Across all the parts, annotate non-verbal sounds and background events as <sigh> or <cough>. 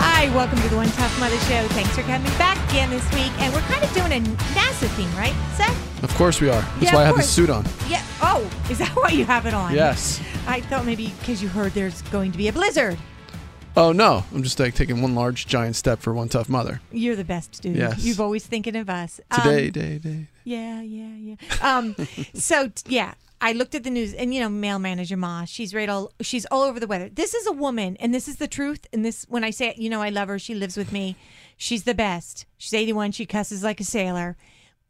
Hi, welcome to the One Tough Mother Show. Thanks for coming back again this week. And we're kind of doing a NASA theme, right, Seth? Of course we are. That's Yeah, why I have this suit on. Yeah. Oh, is that <laughs> why you have it on? Yes. I thought maybe because you heard there's going to be a blizzard. Oh no, I'm just like taking one large giant step for one tough mother. You're the best, dude. Yes. You've always thinking of us. Um, Today, day, day. Yeah, yeah, yeah. Um, <laughs> so yeah, I looked at the news, and you know, mail manager Ma, she's right all she's all over the weather. This is a woman, and this is the truth. And this, when I say, it, you know, I love her. She lives with me. She's the best. She's 81. She cusses like a sailor.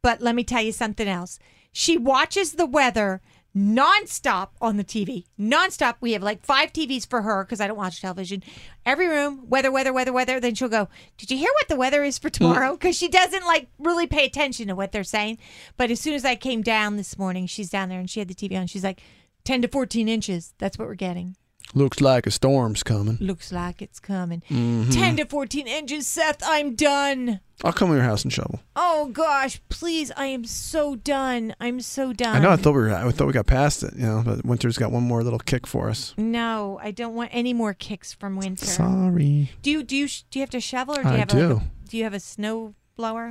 But let me tell you something else. She watches the weather nonstop on the TV. Nonstop. We have like five TVs for her because I don't watch television. Every room, weather, weather, weather, weather. Then she'll go, Did you hear what the weather is for tomorrow? Mm. Because she doesn't like really pay attention to what they're saying. But as soon as I came down this morning, she's down there and she had the TV on. She's like, 10 to 14 inches. That's what we're getting. Looks like a storm's coming. Looks like it's coming. Mm-hmm. 10 to 14 inches, Seth. I'm done. I'll come to your house and shovel. Oh gosh, please! I am so done. I'm so done. I know. I thought we were. I thought we got past it. You know, but winter's got one more little kick for us. No, I don't want any more kicks from winter. Sorry. Do you do you do you have to shovel or do you I have A, do. a- do you have a snow blower?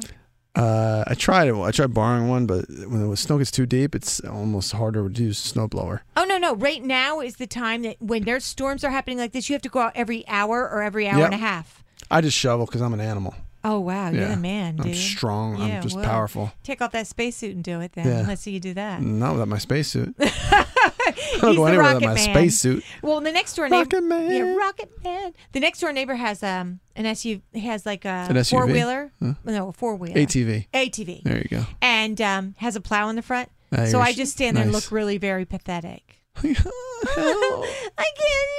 Uh, I tried it. I tried borrowing one, but when the snow gets too deep, it's almost harder to use a snow blower. Oh no no! Right now is the time that when there's storms are happening like this, you have to go out every hour or every hour Yep. and a half. I just shovel because I'm an animal. Oh wow, you're Yeah. the man, dude. I'm strong. Yeah, I'm just well, powerful. Take off that spacesuit and do it then. Yeah. Let's see you do that. Not without my spacesuit. <laughs> <laughs> I He's don't go the rocket my man. spacesuit. Well, the next door neighbor, Rocket Man. yeah, Rocket Man. The next door neighbor has um an SUV, he has like a SUV? four wheeler, Huh? no, a four wheeler, ATV. ATV, There you go. and um has a plow in the front. Ah, so you're I just stand there and nice. look really very pathetic. <laughs> Help. <laughs> I can't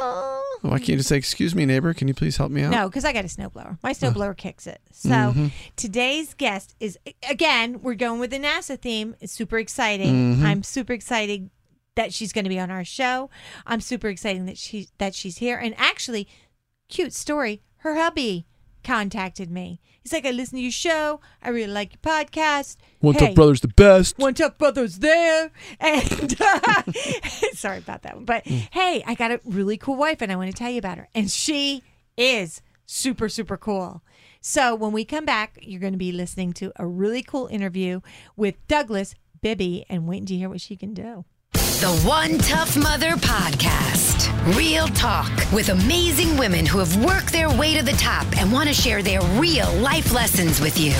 shovel. Why can't you just say, "Excuse me, neighbor, can you please help me out?" No, because I got a snowblower. My snowblower kicks it. So Mm-hmm. today's guest is again, we're going with the NASA theme. It's super exciting. Mm-hmm. I'm super excited that she's going to be on our show. I'm super excited that she that she's here. And actually, cute story. Her hubby contacted me. He's like, I listen to your show. I really like your podcast. One hey, Tough Brother's the best. One Tough Brothers there. And <laughs> <laughs> sorry about that one. But Mm. hey, I got a really cool wife and I want to tell you about her. And she is super, super cool. So when we come back, you're going to be listening to a really cool interview with Douglas Bibbey and waiting to hear what she can do. The One Tough Mother Podcast. Real talk with amazing women who have worked their way to the top and want to share their real life lessons with you.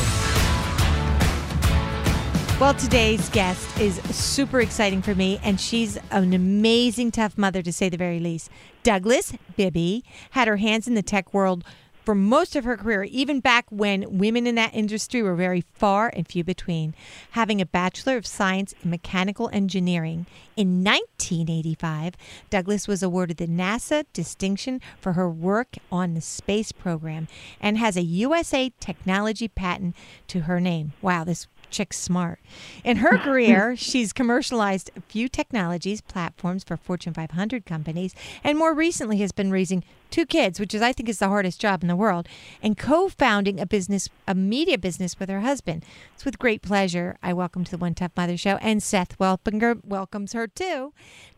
Well, today's guest is super exciting for me, and she's an amazing, tough mother to say the very least. Douglas Bibbey had her hands in the tech world for most of her career, even back when women in that industry were very far and few between. Having a Bachelor of Science in Mechanical Engineering in 1985, Douglas was awarded the NASA distinction for her work on the space program and has a USA technology patent to her name. Wow, this chick's smart. In her career, <laughs> she's commercialized a few technologies, platforms for Fortune 500 companies, and more recently has been raising two kids, which is I think is the hardest job in the world, and co-founding a business, a media business with her husband. It's with great pleasure I welcome to the One Tough Mother Show, and Seth Welpinger welcomes her too.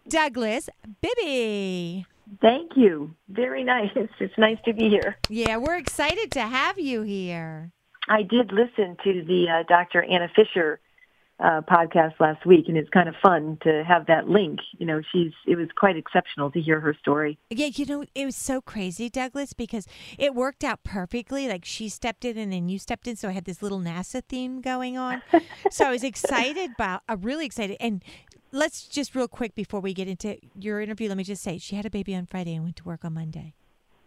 Douglas Bibbey. Thank you. Very nice. It's nice to be here. Yeah, we're excited to have you here. I did listen to the uh, Dr. Anna Fisher uh, podcast last week, and it's kind of fun to have that link. You know, she's it was quite exceptional to hear her story. Yeah, you know, it was so crazy, Douglas, because it worked out perfectly. Like she stepped in and then you stepped in, so I had this little NASA theme going on. so I was excited about, I'm really excited. And let's just real quick before we get into your interview, let me just say she had a baby on Friday and went to work on Monday.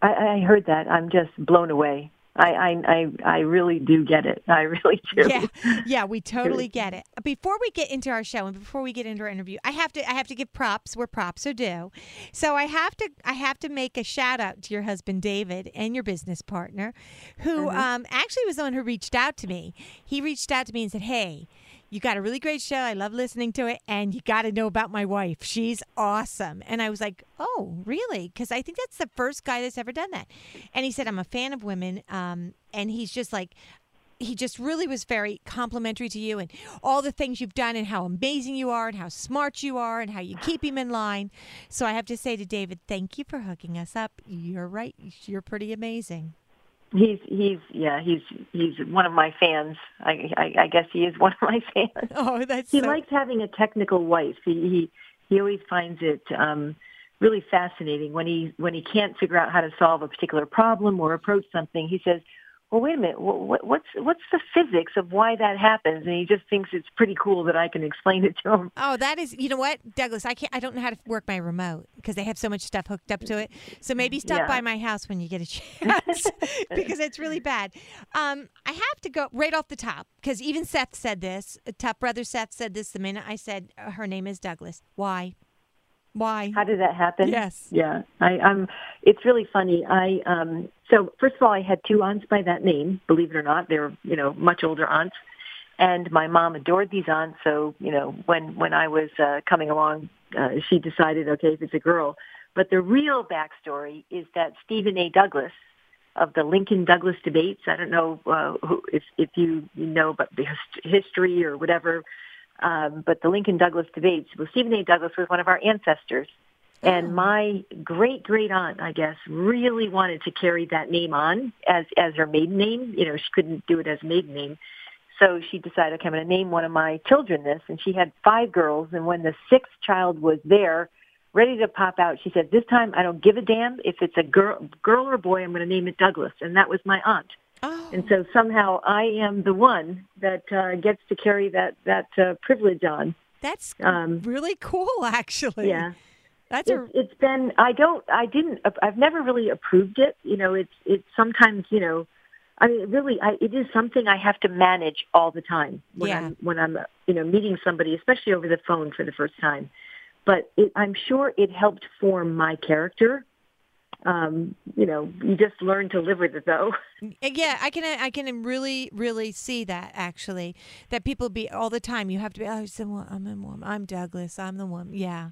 I, I heard that. I'm just blown away. I, I, I, I really do get it. I really <laughs> do. Yeah, yeah, we <laughs> totally get it. Before we get into our show and before we get into our interview, I have to I have to give props where props are due. So I have to I have to make a shout out to your husband David and your business partner, who Mm-hmm. um, actually was the one who reached out to me. He reached out to me and said, "Hey." You got a really great show. I love listening to it. And you got to know about my wife. She's awesome. And I was like, oh, really? Because I think that's the first guy that's ever done that. And he said, I'm a fan of women. Um, and he's just like, he just really was very complimentary to you and all the things you've done and how amazing you are and how smart you are and how you keep him in line. So I have to say to David, thank you for hooking us up. You're right. You're pretty amazing. He's he's yeah he's he's one of my fans. I I, I guess he is one of my <laughs> fans. Oh, that's He so- likes having a technical wife. He he he always finds it um, really fascinating when he when he can't figure out how to solve a particular problem or approach something. He says, "Well, wait a minute. What, what's what's the physics of why that happens?" And he just thinks it's pretty cool that I can explain it to him. Oh, that is, you know what, Douglas? I can't. I don't know how to work my remote because they have so much stuff hooked up to it. So maybe stop Yeah. by my house when you get a chance <laughs> <laughs> because it's really bad. Um, I have to go right off the top because even Seth said this. uh, Tough brother Seth said this the minute I said uh, her name is Douglas. Why? Why? How did that happen? Yes. Yeah, I, I'm. It's really funny. I um. So first of all, I had two aunts by that name. Believe it or not, they were you know much older aunts, and my mom adored these aunts. So you know when when I was uh, coming along, uh, she decided okay if it's a girl. But the real backstory is that Stephen A. Douglas of the Lincoln Douglas debates. I don't know uh, who, if if you know about the hist- history or whatever. Um, but the Lincoln Douglas debates. Well, Stephen A. Douglas was one of our ancestors. And my great great aunt, I guess, really wanted to carry that name on as as her maiden name. You know, she couldn't do it as a maiden name, so she decided, okay, I'm going to name one of my children this. And she had five girls, and when the sixth child was there, ready to pop out, she said, "This time, I don't give a damn if it's a girl, girl or boy. I'm going to name it Douglas." And that was my aunt. Oh, And so somehow I am the one that uh, gets to carry that that uh, privilege on. that's um, really cool, actually. Yeah. That's a it's, it's been i don't i didn't i've never really approved it you know it's it's sometimes you know i mean really I, it is something i have to manage all the time when Yeah. i'm when i'm you know meeting somebody especially over the phone for the first time but it, i'm sure it helped form my character um you know you just learn to live with it though <laughs> Yeah, I can I can really really see that actually that people be all the time. You have to be. Oh, I'm a woman. I'm Douglas. I'm the one. Yeah,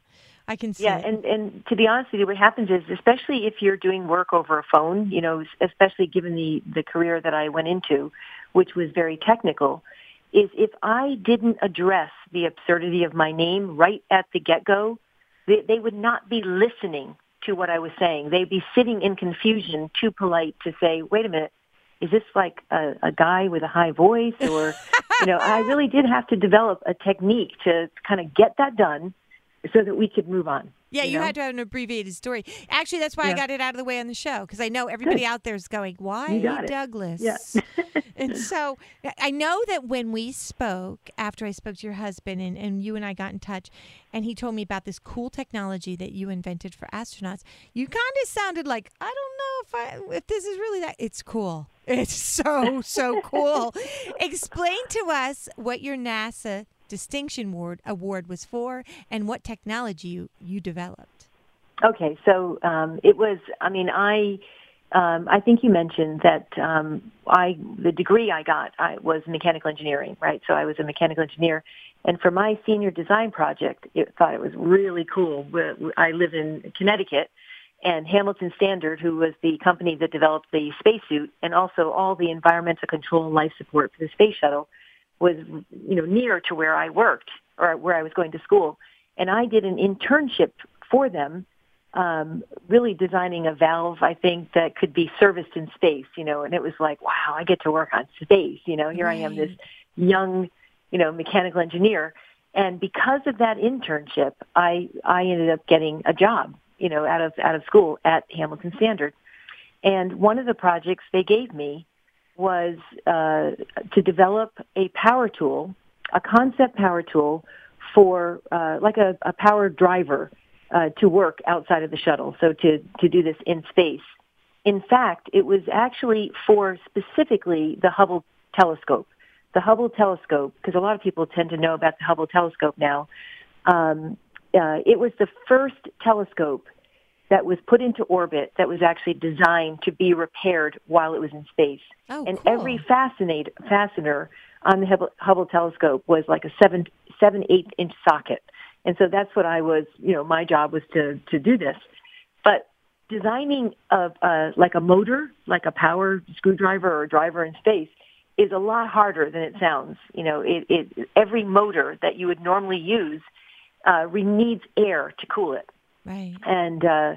I can see. Yeah, it. and and to be honest with you, what happens is, especially if you're doing work over a phone, you know, especially given the the career that I went into, which was very technical, is if I didn't address the absurdity of my name right at the get go, they, they would not be listening to what I was saying. They'd be sitting in confusion, too polite to say, "Wait a minute." Is this like a, a guy with a high voice or, <laughs> you know, I really did have to develop a technique to kind of get that done so that we could move on. yeah, you, know? had to have an abbreviated story. Actually, that's why I got it out of the way on the show because I know everybody out there is going, "Why You got it. Douglas?" Yeah. <laughs> and so I know that when we spoke after I spoke to your husband and, and you and I got in touch, and he told me about this cool technology that you invented for astronauts, you kind of sounded like I don't know if I if this is really that. It's cool. It's so so cool. <laughs> Explain to us what your NASA Distinction Award award was for and what technology you, you developed. Okay, so um, it was. I mean, I. Um, I think you mentioned that um, I the degree I got I was mechanical engineering, right? So I was a mechanical engineer, and for my senior design project, it thought it was really cool. I live in Connecticut, and Hamilton Standard, who was the company that developed the spacesuit and also all the environmental control life support for the space shuttle, was you know near to where I worked or where I was going to school, and I did an internship for them um, really designing a valve, I think, that could be serviced in space, you know, and it was like, wow, I get to work on space, you know, here I am, this young, you know, mechanical engineer. And because of that internship, I, I ended up getting a job, you know, out of, out of school at Hamilton Standard. And one of the projects they gave me was uh, to develop a power tool, a concept power tool for uh, like a, a power driver uh, to work outside of the shuttle, so to, to do this in space. In fact, it was actually for specifically the Hubble telescope. The Hubble telescope, because a lot of people tend to know about the Hubble telescope now, um, uh, it was the first telescope that was put into orbit that was actually designed to be repaired while it was in space. Oh, and cool. every fascinate, fastener on the Hubble, Hubble telescope was like a seven, seven, seven, eight inch socket. And so that's what I was, you know, my job was to, to do this. But designing a, a, like a motor, like a power screwdriver or a driver in space is a lot harder than it sounds. You know, it, it, every motor that you would normally use uh, needs air to cool it. Right. And, uh,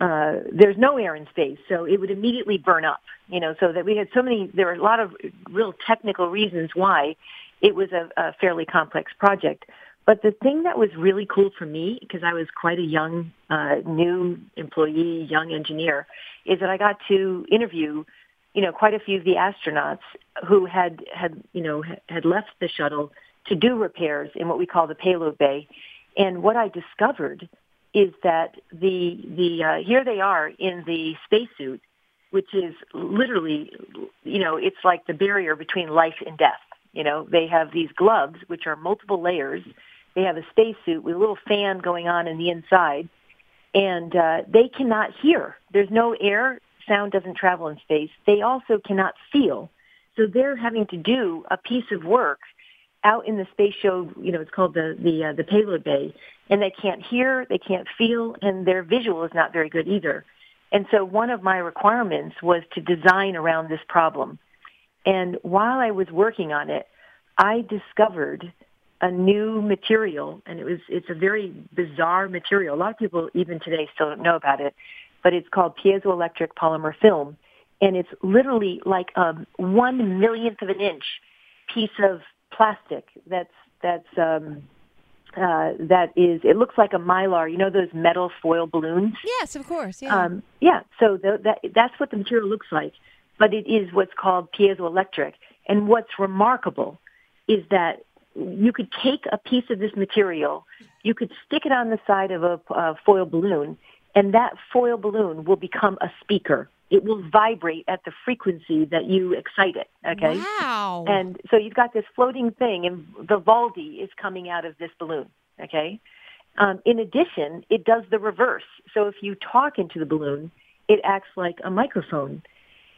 uh, there's no air in space, so it would immediately burn up. You know, so that we had so many. There were a lot of real technical reasons why it was a, a fairly complex project. But the thing that was really cool for me, because I was quite a young, uh, new employee, young engineer, is that I got to interview, you know, quite a few of the astronauts who had, had, you know, had left the shuttle to do repairs in what we call the payload bay. And what I discovered is that the, the, uh, here they are in the spacesuit, which is literally, you know, it's like the barrier between life and death. You know, they have these gloves, which are multiple layers they have a spacesuit with a little fan going on in the inside, and uh, they cannot hear. There's no air. Sound doesn't travel in space. They also cannot feel. So they're having to do a piece of work out in the space show. You know, it's called the the uh, the payload bay, and they can't hear, they can't feel, and their visual is not very good either. And so one of my requirements was to design around this problem. And while I was working on it, I discovered a new material, and it was it's a very bizarre material. A lot of people even today still don't know about it, but it's called piezoelectric polymer film, and it's literally like a one millionth of an inch piece of plastic that's that's um, uh, that is it looks like a mylar. You know those metal foil balloons? Yes, of course. Yeah. Um, yeah. So the, that that's what the material looks like, but it is what's called piezoelectric. And what's remarkable is that you could take a piece of this material, you could stick it on the side of a, a foil balloon, and that foil balloon will become a speaker. It will vibrate at the frequency that you excite it. Okay. Wow. And so you've got this floating thing, and Vivaldi is coming out of this balloon. Okay. Um, in addition, it does the reverse. So if you talk into the balloon, it acts like a microphone.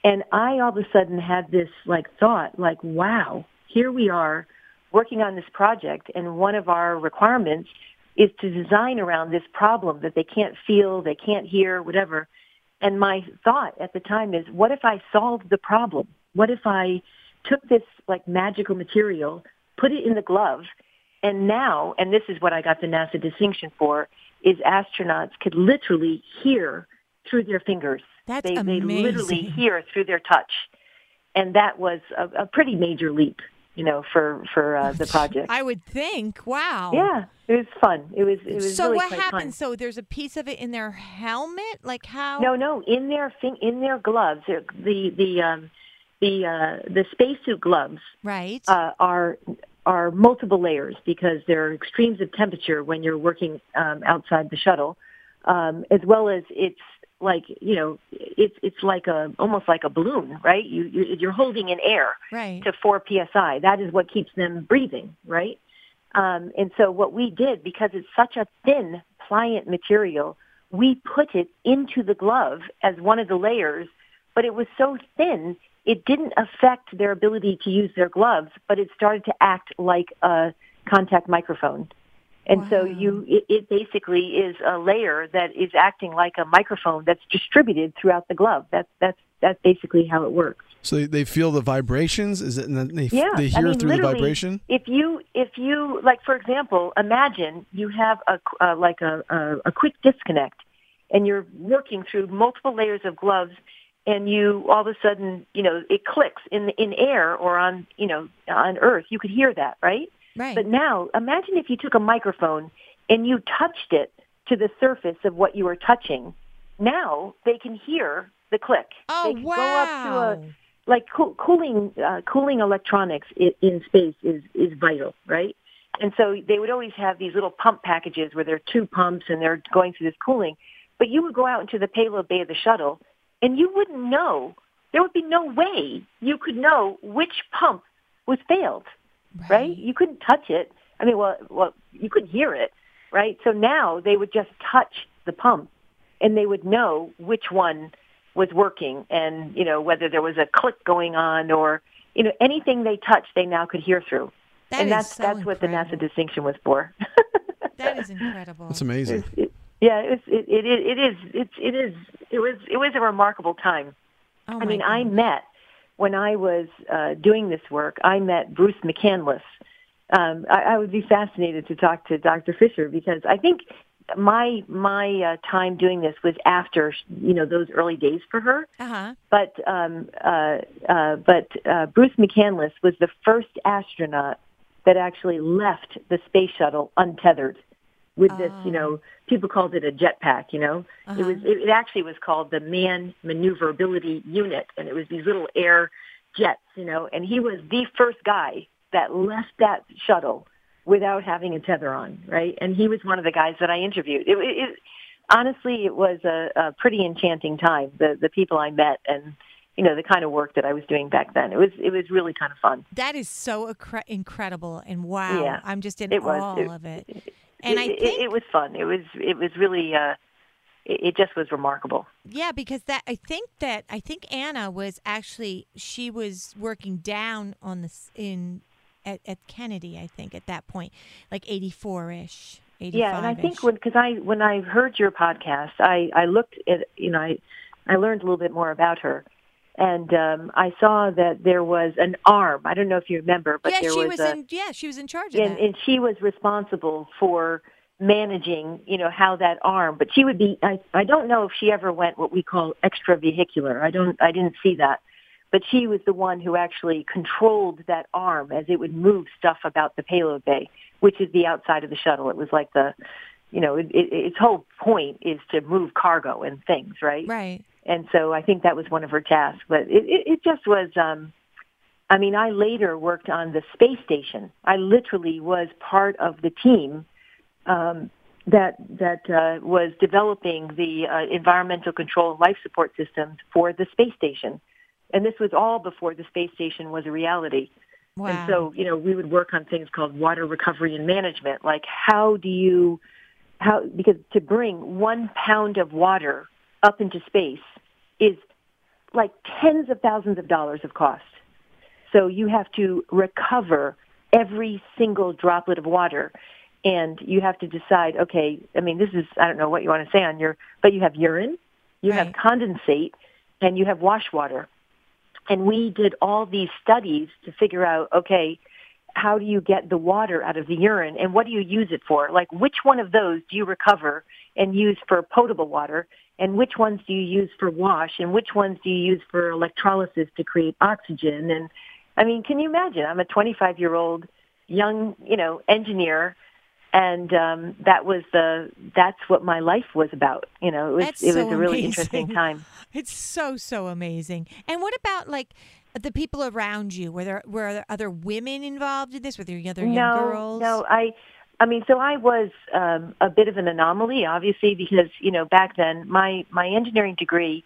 And I all of a sudden had this like thought, like, wow, here we are working on this project, and one of our requirements is to design around this problem that they can't feel, they can't hear, whatever. And my thought at the time is, what if I solved the problem? What if I took this like magical material, put it in the glove, and now, and this is what I got the NASA distinction for, is astronauts could literally hear through their fingers. That's they, amazing. they literally hear through their touch. And that was a, a pretty major leap you know, for for uh, the project. <laughs> I would think. Wow. Yeah, it was fun. It was it was So really what fun. So there's a piece of it in their helmet, like how? No, no, in their fin- in their gloves, the the um, the uh, the spacesuit gloves Right. uh, are are multiple layers because there are extremes of temperature when you're working um, outside the shuttle, um, as well as it's like you know it's it's like a almost like a balloon, right? You, you you're holding in air right. to 4 psi. That is what keeps them breathing, right? Um, and so what we did, because it's such a thin, pliant material, we put it into the glove as one of the layers, but it was so thin, it didn't affect their ability to use their gloves, but it started to act like a contact microphone. And so you, it, it basically is a layer that is acting like a microphone that's distributed throughout the glove. That's, that's, that's basically how it works. So they, they feel the vibrations. Is it? And they Yeah, they I hear mean, through the literally, vibration. If you, if you, like for example, imagine you have a uh, like a, a a quick disconnect, and you're working through multiple layers of gloves and you all of a sudden, you know, it clicks in in air or on, you know, on earth. You could hear that, right? Right. But now, imagine if you took a microphone and you touched it to the surface of what you were touching. Now they can hear the click. Oh, they can Go up to wow. a, like coo- cooling, uh, cooling electronics in, in space is is vital, right? And so they would always have these little pump packages where there are two pumps and they're going through this cooling. But you would go out into the payload bay of the shuttle and you wouldn't know. There would be no way you could know which pump was failed, right? You couldn't touch it. I mean, well, well, you couldn't hear it, right? So now they would just touch the pump and they would know which one was working and, you know, whether there was a click going on or, you know, anything they touched, they now could hear through. That and that's so that's what the. NASA distinction was for. <laughs> That is incredible. That's amazing. It- yeah, it, was, it, it, is- it is. It's, it is. It was. It was a remarkable time. Oh I my mean, I met when I was uh, doing this work. I met Bruce McCandless. Um, I, I would be fascinated to talk to Dr. Fisher because I think my my uh, time doing this was after you know those early days for her. Uh-huh. But um, uh, uh, but uh, Bruce McCandless was the first astronaut that actually left the space shuttle untethered with this. You ah. know, people called it a jetpack. You know, it was it, it actually was called the Man Maneuverability Unit, and it was these little air jets. You know, and he was the first guy that left that shuttle without having a tether on, right? And he was one of the guys that I interviewed. It, it, it honestly, it was a, a pretty enchanting time. The the people I met and you know the kind of work that I was doing back then. It was it was really kind of fun. That is so incredible and wow. Yeah, I'm just in it was. awe It- of it. And I it, think it, it was fun. It was it was really uh, it, it just was remarkable. Yeah, because that I think that I think Anna was actually she was working down on this in at, at Kennedy. I think at that point, like eighty four ish, eighty five. Yeah, and I think when because I when I heard your podcast, I I looked at you know I I learned a little bit more about her, and um, I saw that there was an arm. I don't know if you remember, but yeah, there she was, was a, in. Yeah, she was in charge of and, that. and she was responsible for managing, you know, how that arm. But she would be. I I don't know if she ever went what we call extravehicular. I don't. I didn't see that. But she was the one who actually controlled that arm as it would move stuff about the payload bay, which is the outside of the shuttle. It was like the, you know, it, it, its whole point is to move cargo and things, right? right. And so I think that was one of her tasks. But it, it, it just was. Um, I mean, I later worked on the space station. I literally was part of the team um, that that uh, was developing the uh, environmental control and life support systems for the space station. And this was all before the space station was a reality. Wow. And so, you know, we would work on things called water recovery and management. Like, how do you, how, because to bring one pound of water up into space is like tens of thousands of dollars of cost. So you have to recover every single droplet of water. And you have to decide, okay, I mean, this is, I don't know what you want to say on your, but you have urine, you have condensate, and you have wash water. And we did all these studies to figure out, okay, how do you get the water out of the urine and what do you use it for? Like which one of those do you recover and use for potable water and which ones do you use for wash and which ones do you use for electrolysis to create oxygen? And I mean, can you imagine? I'm a 25 year old young, you know, engineer and um that was the that's what my life was about you know it was That's it was so a really interesting time <laughs> It's so so amazing. And what about like the people around you? Were there were there other women involved in this? Were there other young no, girls? No, I, I mean, so I was um, a bit of an anomaly, obviously, because you know back then my my engineering degree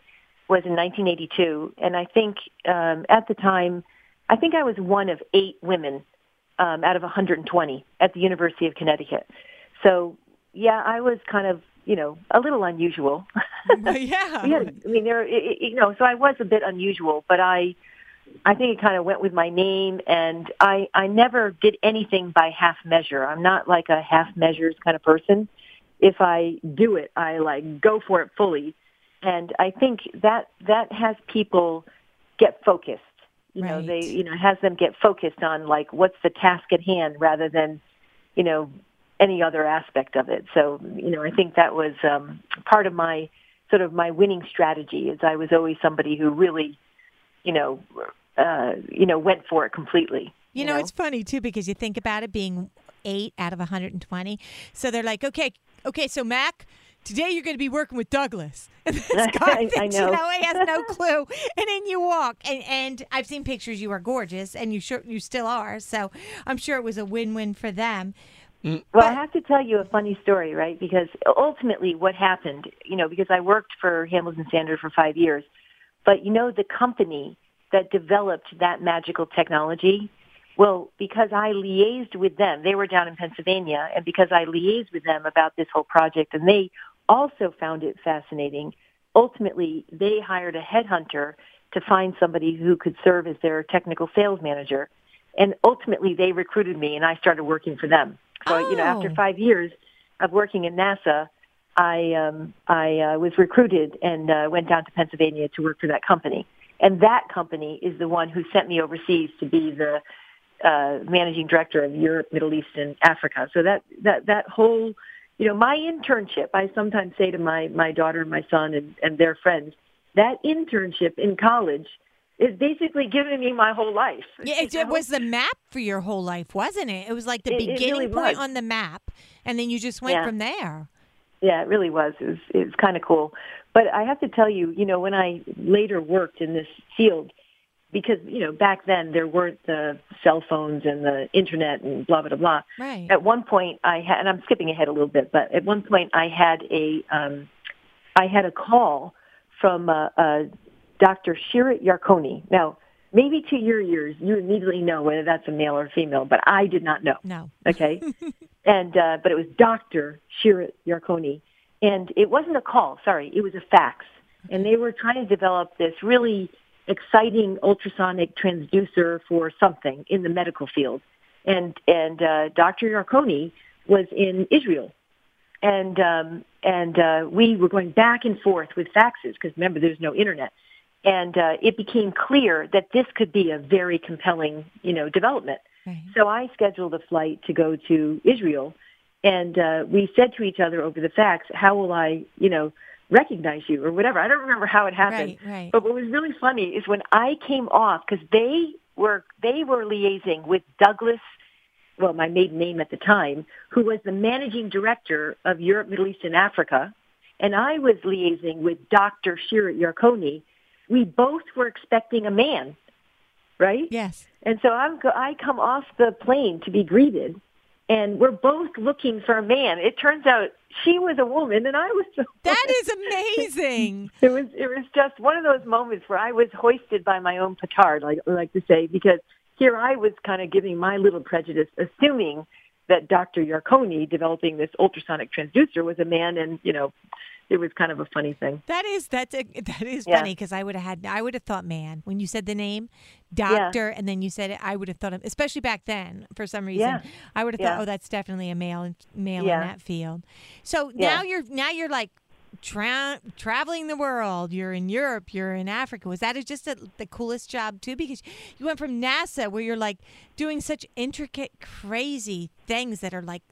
was in 1982, and I think um, at the time, I think I was one of eight women um, out of 120 at the University of Connecticut. So yeah, I was kind of you know a little unusual. <laughs> yeah. <laughs> yeah, I mean, there, it, you know, so I was a bit unusual, but I, I think it kind of went with my name, and I, I never did anything by half measure. I'm not like a half measures kind of person. If I do it, I like go for it fully, and I think that that has people get focused. You know, they, you know, has them get focused on like what's the task at hand rather than, you know, any other aspect of it. So, you know, I think that was um, part of my sort of my winning strategy. Is I was always somebody who really, you know, uh, you know, went for it completely. You, know, it's funny too because you think about it being eight out of 120. So they're like, okay, okay, so Mac, today you're going to be working with Douglas. <laughs> And this <laughs> guy I- I know. you know, he has no <laughs> clue. And then you walk, and, and I've seen pictures. You are gorgeous, and you sure you still are. So I'm sure it was a win-win for them. Well, I have to tell you a funny story, right? Because ultimately, what happened, you know, because I worked for Hamilton Standard for five years, but you know, the company that developed that magical technology, well, because I liaised with them, they were down in Pennsylvania, and because I liaised with them about this whole project, and they also found it fascinating. Ultimately, they hired a headhunter to find somebody who could serve as their technical sales manager. And ultimately, they recruited me, and I started working for them. So, you know, after Oh. five years of working in NASA, I um, I uh, was recruited and uh, went down to Pennsylvania to work for that company. And that company is the one who sent me overseas to be the uh, managing director of Europe, Middle East, and Africa. So that that that whole, you know, my internship. I sometimes say to my my daughter and my son and, and their friends, that internship in college is basically giving me my whole life. Yeah, it, it was the map for your whole life, wasn't it? It was like the It- it beginning really point was. on the map, and then you just went Yeah. from there. Yeah, it really was. It was, it was kind of cool. But I have to tell you, you know, when I later worked in this field, because, you know, back then there weren't the cell phones and the internet and blah, blah, blah. Right. At one point I had, and I'm skipping ahead a little bit, but at one point I had a, um, I had a call from uh, uh, Dr. Shirit Yarkoni. Now, maybe to your ears, you immediately know whether that's a male or a female, but I did not know No. okay <laughs> and uh but it was dr shirit yarkoni and it wasn't a call sorry it was a fax. And they were trying to develop this really exciting ultrasonic transducer for something in the medical field. And and uh dr yarkoni was in israel. And um and uh we were going back and forth with faxes because remember there's no internet. And uh it became clear that this could be a very compelling you know development. Right. so I scheduled a flight to go to Israel, and uh, we said to each other over the fax, "How will I, you know, recognize you or whatever?" I don't remember how it happened. Right, right. But what was really funny is when I came off because they were they were liaising with Douglas, well, my maiden name at the time, who was the managing director of Europe, Middle East, and Africa, and I was liaising with Dr. Shirit Yarkoni. We both were expecting a man, right? Yes. And so I'm I come off the plane to be greeted, and we're both looking for a man. It turns out she was a woman, and I was a That woman. is <laughs> amazing. It was it was just one of those moments where I was hoisted by my own petard, like I like to say, because here I was kind of giving my little prejudice, assuming that Dr. Yarkoni developing this ultrasonic transducer was a man, and you know, it was kind of a funny thing. That is that's a, that is Yeah. funny because I would have had I would have thought man when you said the name doctor and then you said it I would have thought especially back then for some reason Yeah. I would have Yeah. thought oh that's definitely a male male Yeah. in that field. So Yeah. now you're now you're like tra- traveling the world. You're in Europe. You're in Africa. Was that just a, the coolest job too? Because you went from NASA, where you're like doing such intricate, crazy things that are like,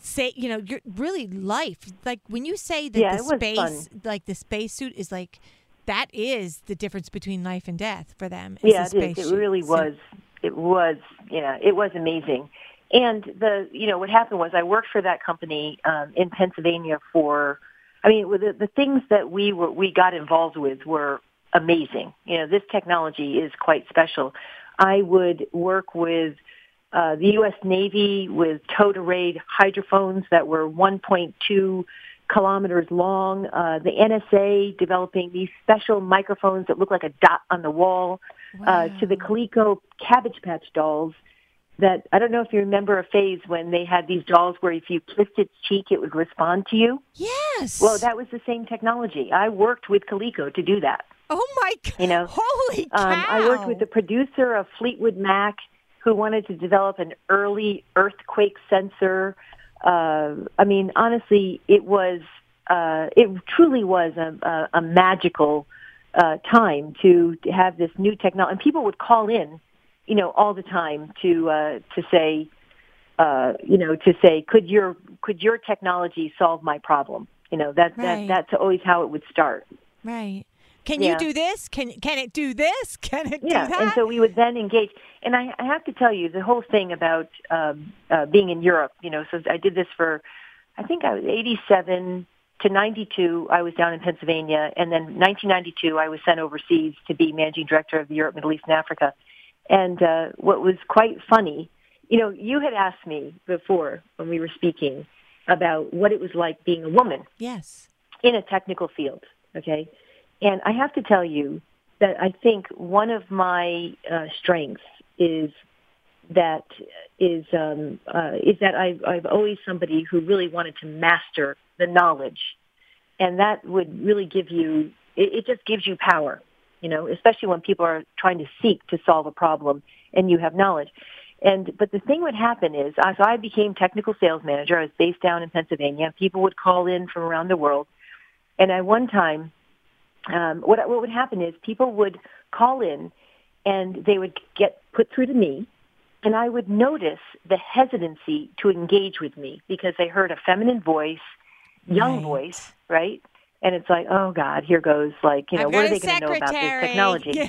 say, you know, you're really life. Like when you say that Yeah, the space, fun. like the spacesuit, is like that is the difference between life and death for them. Yeah, it. It really So- was. It was. Yeah, it was amazing. And the, you know, what happened was I worked for that company um, in Pennsylvania for. I mean, the, the things that we were we got involved with were amazing. You know, this technology is quite special. I would work with uh, the U.S. Navy with towed arrayed hydrophones that were 1.2 kilometers long. Uh, the NSA developing these special microphones that look like a dot on the wall. Uh, to the Coleco Cabbage Patch dolls that I don't know if you remember a phase when they had these dolls where if you kissed its cheek, it would respond to you. Yes. Well, that was the same technology. I worked with Coleco to do that. Oh my god! You know, holy cow! Um, I worked with the producer of Fleetwood Mac who wanted to develop an early earthquake sensor. Uh, I mean, honestly, it was uh, it truly was a, a, a magical uh, time to, to have this new technology. And people would call in, you know, all the time to uh, to say, uh, you know, to say, could your could your technology solve my problem? You know, that, Right. that that's always how it would start. Right. Can Yeah. you do this? Can can it do this? <laughs> Can it Yeah, do that? and so we would then engage. And I, I have to tell you, the whole thing about um, uh, being in Europe, you know, so I did this for, I think I was 87 to 92. I was down in Pennsylvania, and then 1992, I was sent overseas to be managing director of the Europe, Middle East, and Africa. And uh, what was quite funny, you know, you had asked me before when we were speaking about what it was like being a woman yes. in a technical field. Okay, and I have to tell you that I think one of my uh, strengths is that is um, uh, is that I've, I've always somebody who really wanted to master the knowledge, and that would really give you it, it just gives you power, you know, especially when people are trying to seek to solve a problem and you have knowledge. And but the thing would happen is, uh, so I became technical sales manager. I was based down in Pennsylvania. People would call in from around the world, and at one time, um, what what would happen is people would call in, and they would get put through to me, and I would notice the hesitancy to engage with me because they heard a feminine voice, young Right. voice, right? And it's like, oh God, here goes like, you know, what are they going to know about this technology? <laughs> Yeah.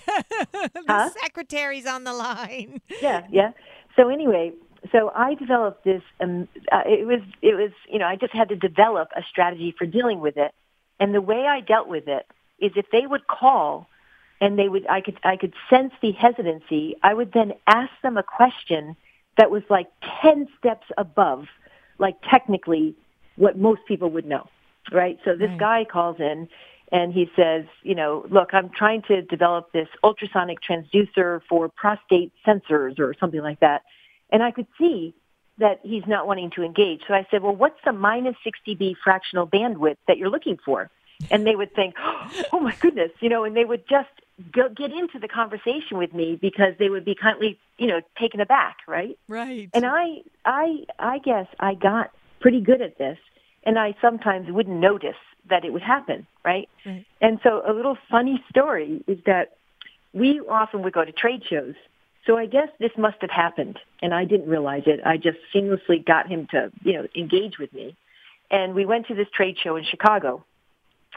the Huh? secretary's on the line. yeah, yeah. So anyway, so I developed this. Um, uh, it was, it was, you know, I just had to develop a strategy for dealing with it. And the way I dealt with it is if they would call, and they would, I could, I could sense the hesitancy. I would then ask them a question that was like ten steps above, like technically, what most people would know, right? So this Right. guy calls in and he says, you know, look, I'm trying to develop this ultrasonic transducer for prostate sensors or something like that. And I could see that he's not wanting to engage. So I said, well, what's the minus 60B fractional bandwidth that you're looking for? And they would think, <gasps> oh my goodness, you know, and they would just go, get into the conversation with me because they would be kindly, you know, taken aback, right? Right. And I, I, I guess I got pretty good at this, and I sometimes wouldn't notice that it would happen, right? Right. And so a little funny story is that we often would go to trade shows. So I guess this must have happened, and I didn't realize it. I just seamlessly got him to, you know, engage with me. And we went to this trade show in Chicago.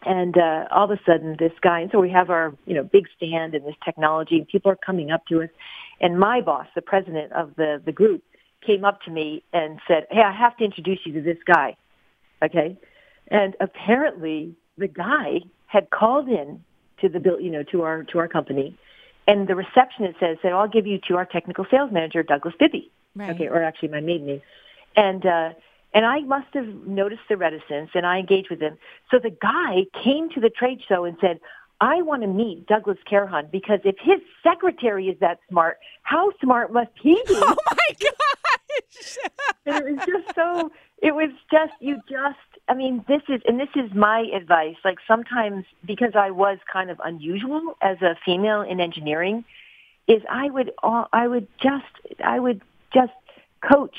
And uh, all of a sudden, this guy, and so we have our, you know, big stand and this technology, and people are coming up to us. And my boss, the president of the, the group, came up to me and said, hey, I have to introduce you to this guy. Okay? And apparently the guy had called in to the bill, you know, to our, to our company. And the receptionist says, said, I'll give you to our technical sales manager, Douglas Bibbey. Right. Okay, or actually my maiden name. And, uh, and I must have noticed the reticence and I engaged with him. So the guy came to the trade show and said, I want to meet Douglas Carohan because if his secretary is that smart, how smart must he be? <laughs> oh my gosh. and it was just so it was just you just i mean this is and this is my advice. Like sometimes because i was kind of unusual as a female in engineering is i would uh, i would just i would just coach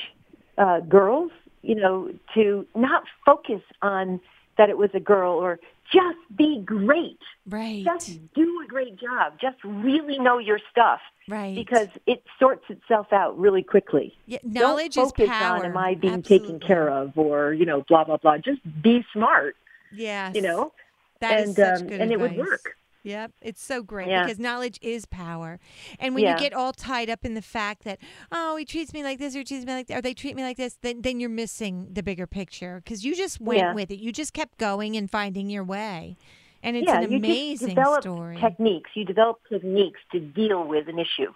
uh girls you know to not focus on that it was a girl or just be great right. just do a great job just really know your stuff right. because it sorts itself out really quickly yeah, knowledge don't is focus power. on am I being Absolutely. taken care of or you know blah blah blah. Just be smart, Yeah. you know, That is and such um, good and it would advice. work. Yep, it's so great Yeah. because knowledge is power. And when you get all tied up in the fact that oh, he treats me like this or he treats me like that, or they treat me like this, then then you're missing the bigger picture because you just went Yeah. with it. You just kept going and finding your way, and it's yeah, an amazing story. techniques. You develop techniques to deal with an issue.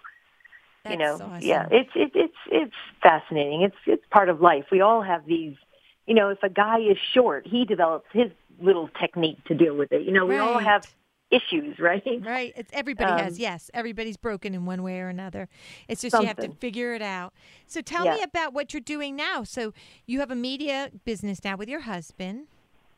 That's you know, awesome. yeah, it's it, it's it's fascinating. It's it's part of life. We all have these. You know, if a guy is short, he develops his little technique to deal with it. You know, we all have issues, right? Right. It's everybody has. Um, Yes, everybody's broken in one way or another. It's just you have to figure it out. So tell Yeah. me about what you're doing now. So you have a media business now with your husband,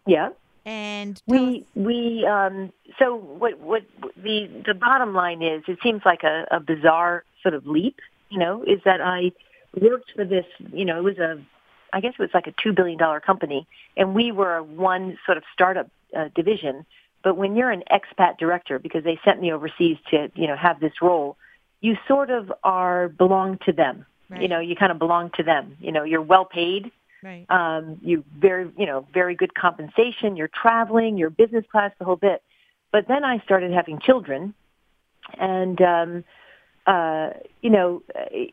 Yeah. and tell us- We we um so what what the the bottom line is it seems like a, a bizarre sort of leap, you know, is that I worked for this, you know, it was a I guess it was like a two billion dollar company and we were one sort of startup uh, division. But when you're an expat director, because they sent me overseas to, you know, have this role, you sort of are belong to them. You know, you kind of belong to them. You know, you're well paid, Right. Um, you very, you know, very good compensation. You're traveling, you're business class, the whole bit. But then I started having children, and um, uh, you know,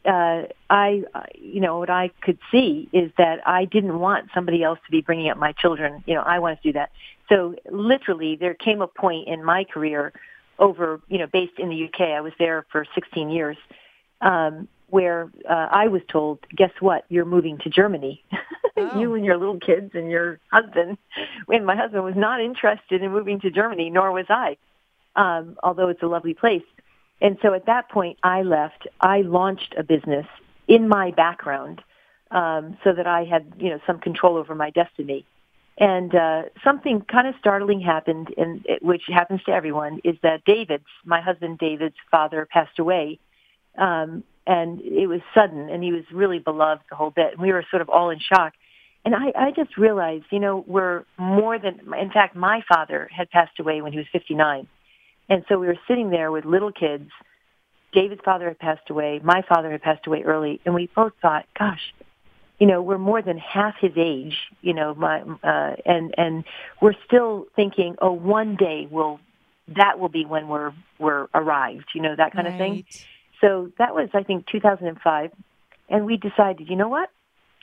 uh, I, you know, what I could see is that I didn't want somebody else to be bringing up my children. You know, I wanted to do that. So literally, there came a point in my career over, you know, based in the UK. I was there for 16 years, um, where uh, I was told, guess what? You're moving to Germany. <laughs> Oh. you and your little kids and your husband. When my husband was not interested in moving to Germany, nor was I, um, although it's a lovely place. And so at that point, I left. I launched a business in my background um, so that I had, you know, some control over my destiny. And uh, something kind of startling happened, and which happens to everyone, is that David's, my husband David's father, passed away, um, and it was sudden, and he was really beloved the whole bit. And we were sort of all in shock. And I, I just realized, you know, we're more than, in fact, my father had passed away when he was 59. And so we were sitting there with little kids. David's father had passed away. My father had passed away early. And we both thought, gosh, you know, we're more than half his age, you know, my, uh, and, and we're still thinking, oh, one day we'll, that will be when we're, we're arrived, you know, that kind of thing. So that was, I think, 2005. And we decided, you know what?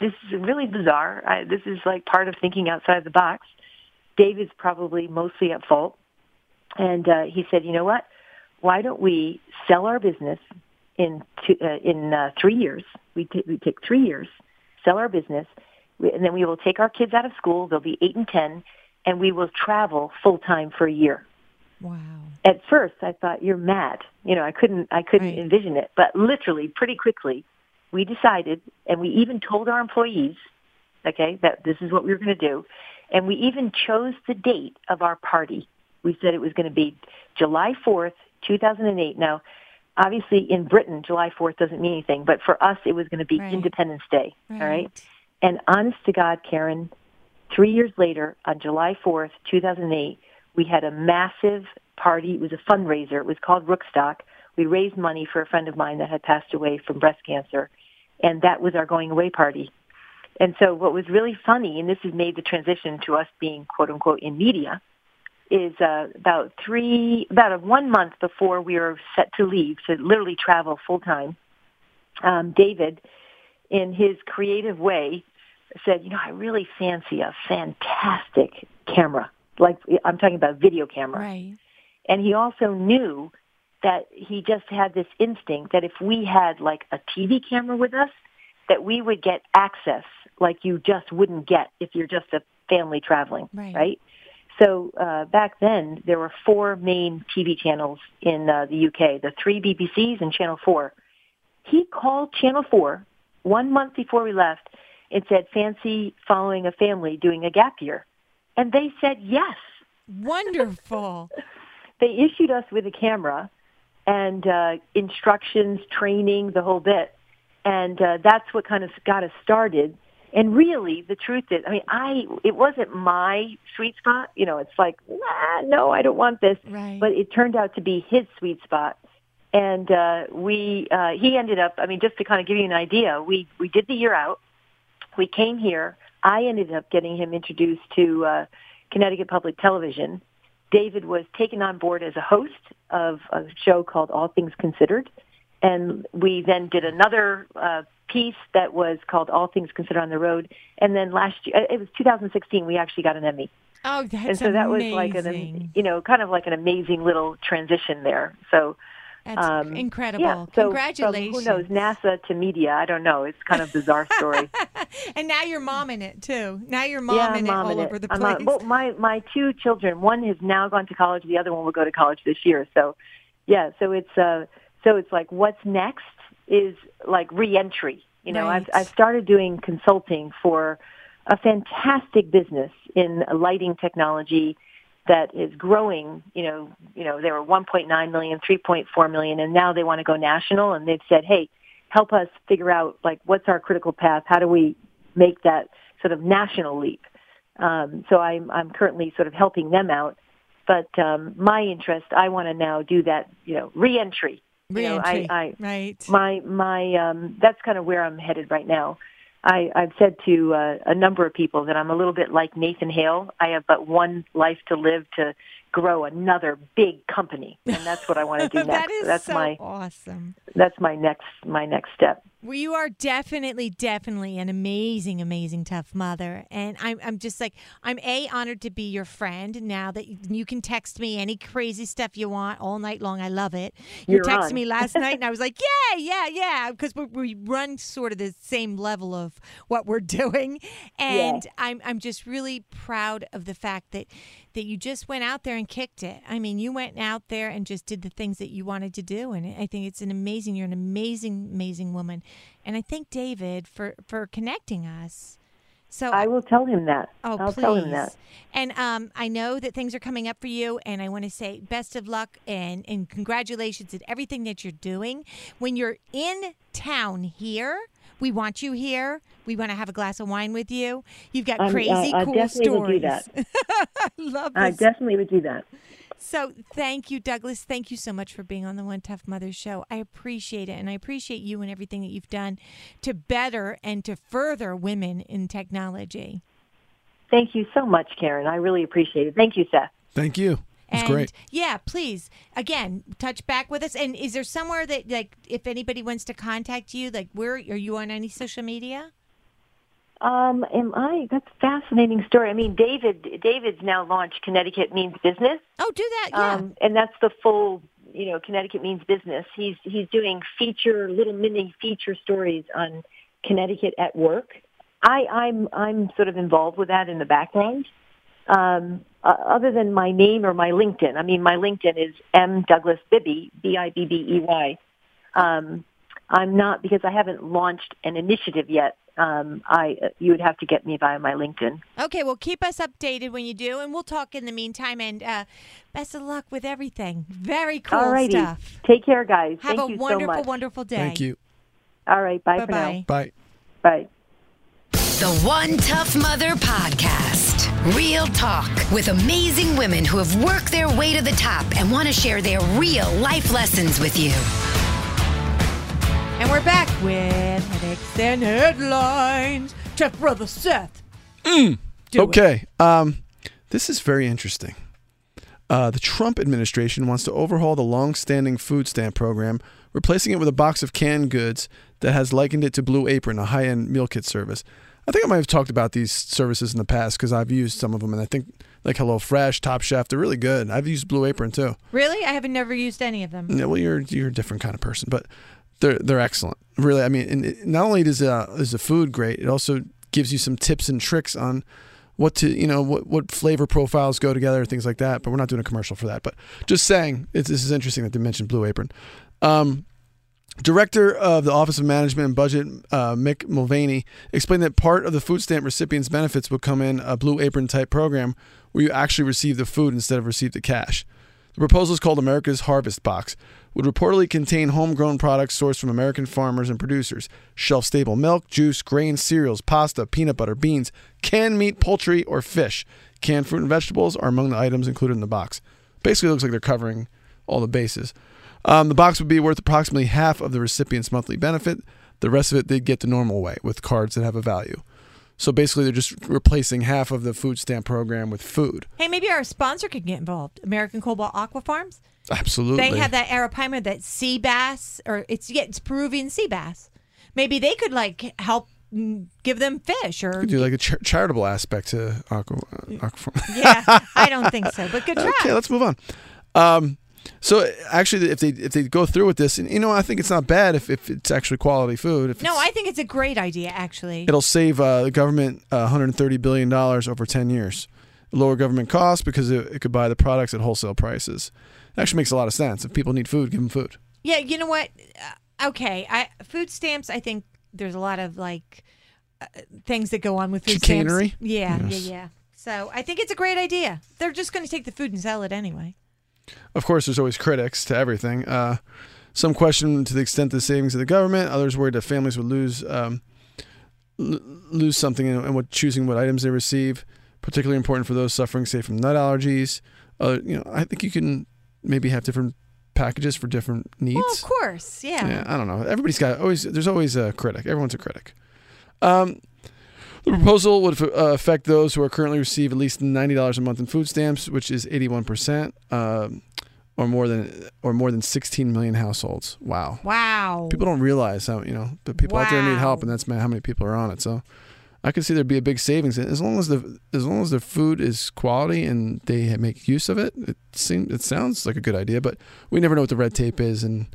This is really bizarre. I, this is like part of thinking outside the box. David's probably mostly at fault. And uh, he said, you know what? Why don't we sell our business in two, uh, in uh, three years? We, t- we take three years, sell our business, and then we will take our kids out of school. They'll be eight and ten, and we will travel full time for a year Wow. at first I thought you're mad. You know, I couldn't I couldn't Right. envision it. But literally pretty quickly we decided and we even told our employees, okay, that this is what we were going to do. And we even chose the date of our party. We said it was going to be July 4th, 2008. Now, obviously in Britain July 4th doesn't mean anything, but for us it was going to be Right. Independence Day, all right? Right. And honest to God, Karen, three years later, on July 4th, 2008, we had a massive party. It was a fundraiser. It was called Rookstock. We raised money for a friend of mine that had passed away from breast cancer. And that was our going away party. And so what was really funny, and this has made the transition to us being quote unquote in media, is uh, about three, about a one month before we were set to leave to literally travel full time. Um, David, in his creative way, said, "You know, I really fancy a fantastic camera. Like I'm talking about video camera." Right. And he also knew that he just had this instinct that if we had like a TV camera with us, that we would get access like you just wouldn't get if you're just a family traveling, Right. So uh, back then, there were four main TV channels in uh, the UK, the three BBCs and Channel 4. He called Channel 4 one month before we left and said, fancy following a family doing a gap year. And they said yes Wonderful. <laughs> they issued us with a camera and uh, instructions, training, the whole bit, and uh, that's what kind of got us started. And really, the truth is, I mean, I it wasn't my sweet spot. You know, it's like, nah, no, I don't want this. Right. But it turned out to be his sweet spot, and uh, we uh, he ended up. I mean, just to kind of give you an idea, we we did the year out. We came here. I ended up getting him introduced to uh, Connecticut Public Television. David was taken on board as a host of a show called All Things Considered. And we then did another uh, piece that was called All Things Considered on the Road. And then last year, it was 2016, we actually got an Emmy. Oh, that's and so that amazing. was like an, you know, kind of like an amazing little transition there. So, That's um, incredible. yeah. So Congratulations. Who knows, NASA to media, I don't know. It's kind of bizarre story. <laughs> and now you're mom in it too. Now you're mom yeah, I'm it all over the I'm place. well, my my two children, one has now gone to college, the other one will go to college this year. So, yeah, so it's uh, so it's like what's next is like reentry. You know, I've I've started doing consulting for a fantastic business in lighting technology that is growing. You know, you know, they were 1.9 million, 3.4 million, and now they want to go national. And they've said, hey, help us figure out like what's our critical path. How do we make that sort of national leap? Um, so I'm I'm currently sort of helping them out. But um, my interest, I want to now do that. You know, reentry. You know, I, I right. my my um that's kind of where I'm headed right now. I, I've said to uh, a number of people that I'm a little bit like Nathan Hale. I have but one life to live to grow another big company, and that's what I want to do <laughs> next. that is that's so my awesome. that's my next my next step. Well, you are definitely, definitely an amazing, amazing tough mother, and I'm, I'm just like, I'm a honored to be your friend. Now that you, you can text me any crazy stuff you want all night long, I love it. You You're texted on. me last night, and I was like, <laughs> yeah, yeah, yeah, because we, we run sort of the same level of what we're <laughs> doing, and I'm, I'm just really proud of the fact that that you just went out there and kicked it. I mean, you went out there and just did the things that you wanted to do, and I think it's an amazing. You're an amazing, amazing woman, and I thank David for for connecting us. So I will tell him that. Oh, I'll please. tell him that. And um, I know that things are coming up for you, and I want to say best of luck and, and congratulations at everything that you're doing. When you're in town here, we want you here. We want to have a glass of wine with you. You've got I'm- uh, crazy I- I cool definitely would do that. <laughs> I love I definitely would do that. So thank you, Douglas. Thank you so much for being on the One Tough Mother show. I appreciate it. And I appreciate you and everything that you've done to better and to further women in technology. Thank you so much, Karen. I really appreciate it. Thank you, Seth. Thank you. It's and great. yeah, please, again, touch back with us. And is there somewhere that, like, if anybody wants to contact you, like, where are you on any social media? Um, am I? That's a fascinating story. I mean, David. David's now launched Connecticut Means Business, Oh, do that. Yeah. um, and that's the full, you know, Connecticut Means Business. He's he's doing feature, little mini feature stories on Connecticut at work. I, I'm I'm sort of involved with that in the background. Um, uh, other than my name or my LinkedIn, I mean, my LinkedIn is M Douglas Bibbey, B I B B E Y. Um, I'm not because I haven't launched an initiative yet. Um, I you would have to get me via my LinkedIn. okay, well, keep us updated when you do, and we'll talk in the meantime. And uh, best of luck with everything. Very cool Alrighty, stuff. take care, guys. Have Thank a you wonderful, so much. wonderful day. Thank you. All right, bye Bye for now. bye. Bye. Bye. The One Tough Mother Podcast. Real talk with amazing women who have worked their way to the top and want to share their real life lessons with you. And we're back with headaches and headlines. Tough brother Seth. Do it. okay. Um, this is very interesting. Uh, the Trump administration wants to overhaul the long-standing food stamp program, replacing it with a box of canned goods that has likened it to Blue Apron, a high-end meal kit service. I think I might have talked about these services in the past because I've used some of them, and I think like HelloFresh, Top Chef, they're really good. I've used Blue Apron too. Really? I haven't never used any of them. Yeah, well, you're you're a different kind of person, but they're they're excellent. Really, I mean, and it, not only does uh, is the food great, it also gives you some tips and tricks on what to you know what what flavor profiles go together, things like that. But we're not doing a commercial for that. But just saying, it's, this is interesting that they mentioned Blue Apron. Um, Director of the Office of Management and Budget, uh, Mick Mulvaney, explained that part of the food stamp recipients' benefits would come in a Blue Apron type program where you actually receive the food instead of receive the cash. The proposal is called America's Harvest Box, would reportedly contain homegrown products sourced from American farmers and producers, shelf stable milk, juice, grains, cereals, pasta, peanut butter, beans, canned meat, poultry, or fish. Canned fruit and vegetables are among the items included in the box. Basically, it looks like they're covering all the bases. Um, the box would be worth approximately half of the recipient's monthly benefit. The rest of it they'd get the normal way with cards that have a value. So basically, they're just replacing half of the food stamp program with food. Hey, maybe our sponsor could get involved. American Cobalt Aqua Farms. Absolutely. They have that arapaima, that sea bass, or it's yeah, it's Peruvian sea bass. Maybe they could like help give them fish, or do like a char- charitable aspect to aqua. Uh, aqua yeah. I don't think so, but <laughs> good try. okay, let's move on. Um, so actually, if they if they go through with this, and you know, I think it's not bad if, if it's actually quality food. If no, I think it's a great idea. Actually, it'll save uh, the government uh, 130 billion dollars over 10 years. Lower government costs because it, it could buy the products at wholesale prices. It actually makes a lot of sense. If people need food, give them food. yeah. You know what? Uh, okay, I food stamps. I think there's a lot of like uh, things that go on with food Chicanery? stamps. Yeah, Yes. yeah, yeah. So I think it's a great idea. They're just going to take the food and sell it anyway. Of course, there's always critics to everything. Uh, some question to the extent of the savings of the government. Others worried that families would lose um, l- lose something in, in what choosing what items they receive. Particularly important for those suffering, say, from nut allergies. Uh, you know, I think you can maybe have different packages for different needs. Well, of course, yeah. Yeah, I don't know. Everybody's got always. There's always a critic. Everyone's a critic. Um, the proposal would uh, affect those who are currently receive at least ninety dollars a month in food stamps, which is eighty-one percent, um, or more than or more than sixteen million households. Wow. Wow. People don't realize how you know the people out there need help, and that's how many people are on it. So, I could see there'd be a big savings as long as the as long as the food is quality and they make use of it. It seems it sounds like a good idea, but we never know what the red tape is and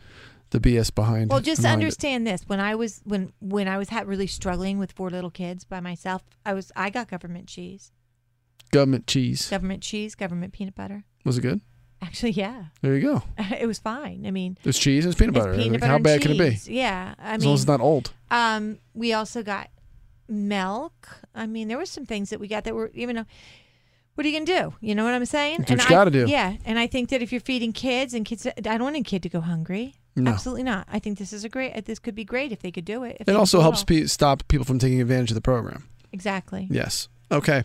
the BS behind. Well, just behind it. understand this: when I was when when I was ha- really struggling with four little kids by myself, I was I got government cheese, government cheese. government cheese, government peanut butter. Was it good? Actually, yeah, There you go. <laughs> it was fine. I mean, There's cheese and it's peanut butter. it's peanut butter how and bad can it be? Yeah, I as mean, long as it's not old. Um, we also got milk. I mean, there were some things that we got that were even. though- What are you gonna do? You know what I'm saying? Do what you I- gotta do. Yeah, and I think that if you're feeding kids and kids, I don't want a kid to go hungry. No. Absolutely not. I think this is a great. This could be great if they could do it. It also helps pe- stop people from taking advantage of the program. Exactly. Yes. Okay.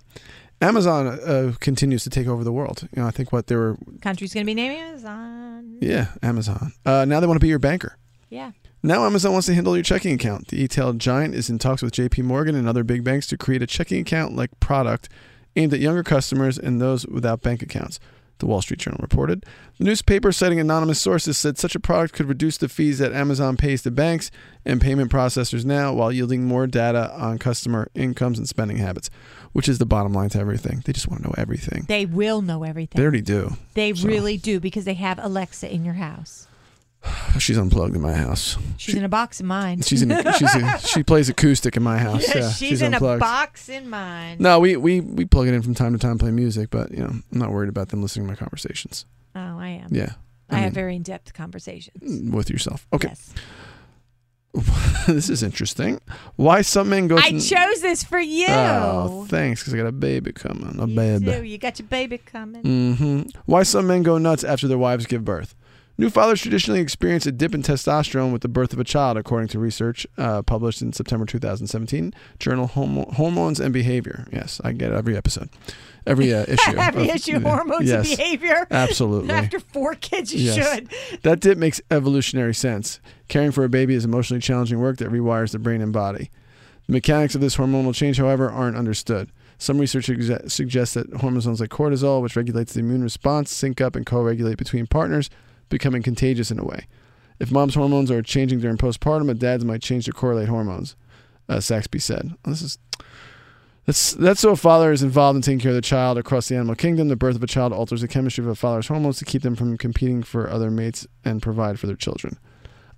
Amazon uh, continues to take over the world. You know, I think what they were. Country's gonna be named Amazon. Yeah, Amazon. Uh, now they want to be your banker. Yeah. Now Amazon wants to handle your checking account. The e-tail giant is in talks with J.P. Morgan and other big banks to create a checking account-like product aimed at younger customers and those without bank accounts. The Wall Street Journal reported. The newspaper, citing anonymous sources, said such a product could reduce the fees that Amazon pays to banks and payment processors now, while yielding more data on customer incomes and spending habits, which is the bottom line to everything. They just want to know everything. They will know everything. They already do. They So- really do because they have Alexa in your house. <sighs> She's unplugged in my house. She's in a box in mine. <laughs> She's in. She's in, <laughs> she plays acoustic in my house. Yeah, she's, in unplugged. a box in mine. No, we, we we plug it in from time to time, play music, but you know, I'm not worried about them listening to my conversations. Oh, I am. Yeah, I, mean, have very in-depth conversations. with yourself. Okay, Yes. <laughs> this is interesting. Why some men go? I chose this for you. Oh, thanks, because I got a baby coming. A you baby. do. You got your baby coming. hmm Why some men go nuts after their wives give birth. New fathers traditionally experience a dip in testosterone with the birth of a child, according to research uh, published in September 2017, journal Homo- Hormones and Behavior. Yes, I get it every episode, every uh, <laughs> issue. Every of- issue, <laughs> hormones yes, and behavior. Absolutely. After four kids, you Yes. should. That dip makes evolutionary sense. Caring for a baby is emotionally challenging work that rewires the brain and body. The mechanics of this hormonal change, however, aren't understood. Some research exe- suggests that hormones like cortisol, which regulates the immune response, sync up and co regulate between partners, becoming contagious in a way. If mom's hormones are changing during postpartum, a dad's might change to correlate hormones, uh, Saxbe said. This is. That's, that's so a father is involved in taking care of the child across the animal kingdom. The birth of a child alters the chemistry of a father's hormones to keep them from competing for other mates and provide for their children.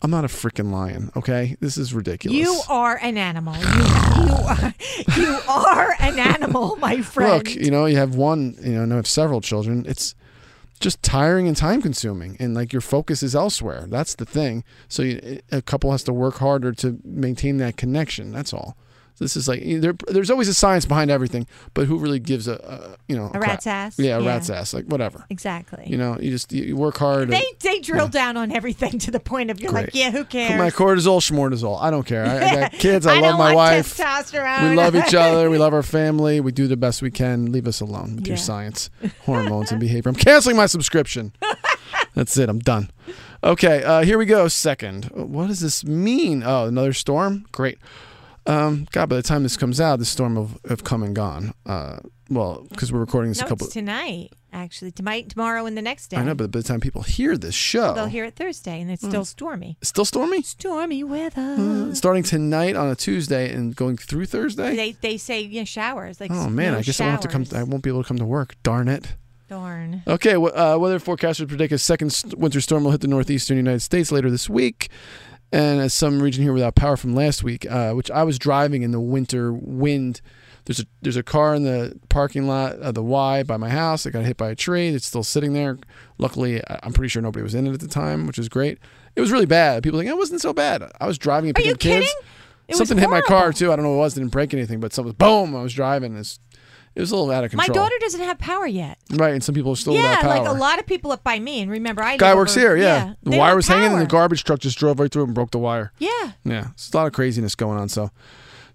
I'm not a freaking lion, okay? This is ridiculous. You are an animal. You, you, are, you are an animal, my friend. Look, you know, you have one, you know, and I have several children. It's just tiring and time consuming, and like your focus is elsewhere. That's the thing. So you, a couple has to work harder to maintain that connection. That's all. This is like there, there's always a science behind everything, but who really gives a, a you know a rat's ass. Yeah, a rat's ass. Like whatever. Exactly. You know, you just you, work hard. they they drill down on everything to the point of you're like, yeah, who cares? my cortisol, schmortisol. I don't care. I, I got <laughs> kids. I, I love my wife. Testosterone. We love each <laughs> other. We love our family. We do the best we can. Leave us alone with your science, hormones, and behavior. I'm canceling my subscription. <laughs> That's it. I'm done. Okay, uh, here we go. Second. What does this mean? Oh, another storm? Great. Um, God, by the time this comes out, the storm will have come and gone. Uh, well, because we're recording this no, a couple. it's tonight. Actually, tonight, tomorrow, and the next day. I know, but by the time people hear this show, they'll hear it Thursday, and Hmm. it's still stormy. still stormy. Stormy weather. Uh, starting tonight on a Tuesday and going through Thursday. They they say yeah showers like oh man, I guess I won't have to come. showers. I won't be able to come to work. Darn it. Darn. Okay, w- uh, weather forecasters predict a second winter storm will hit the northeastern United States later this week, and some region here without power from last week, uh, which I was driving in the winter wind. There's a there's a car in the parking lot of the Y by my house. It got hit by a tree. It's still sitting there. Luckily, I'm pretty sure nobody was in it at the time, which is great. It was really bad. People think it wasn't so bad. I was driving and Are picking kids. It was Something hit my car too. I don't know what it was. Didn't break anything, but something boom. I was driving. It's, it was a little out of control. My daughter doesn't have power yet. right, and some people are still yeah, without power. like a lot of people up by me. And remember, I Guy works over- here, yeah. The wire was hanging, and the garbage truck just drove right through it and broke the wire. Yeah. Yeah, it's a lot of craziness going on. So,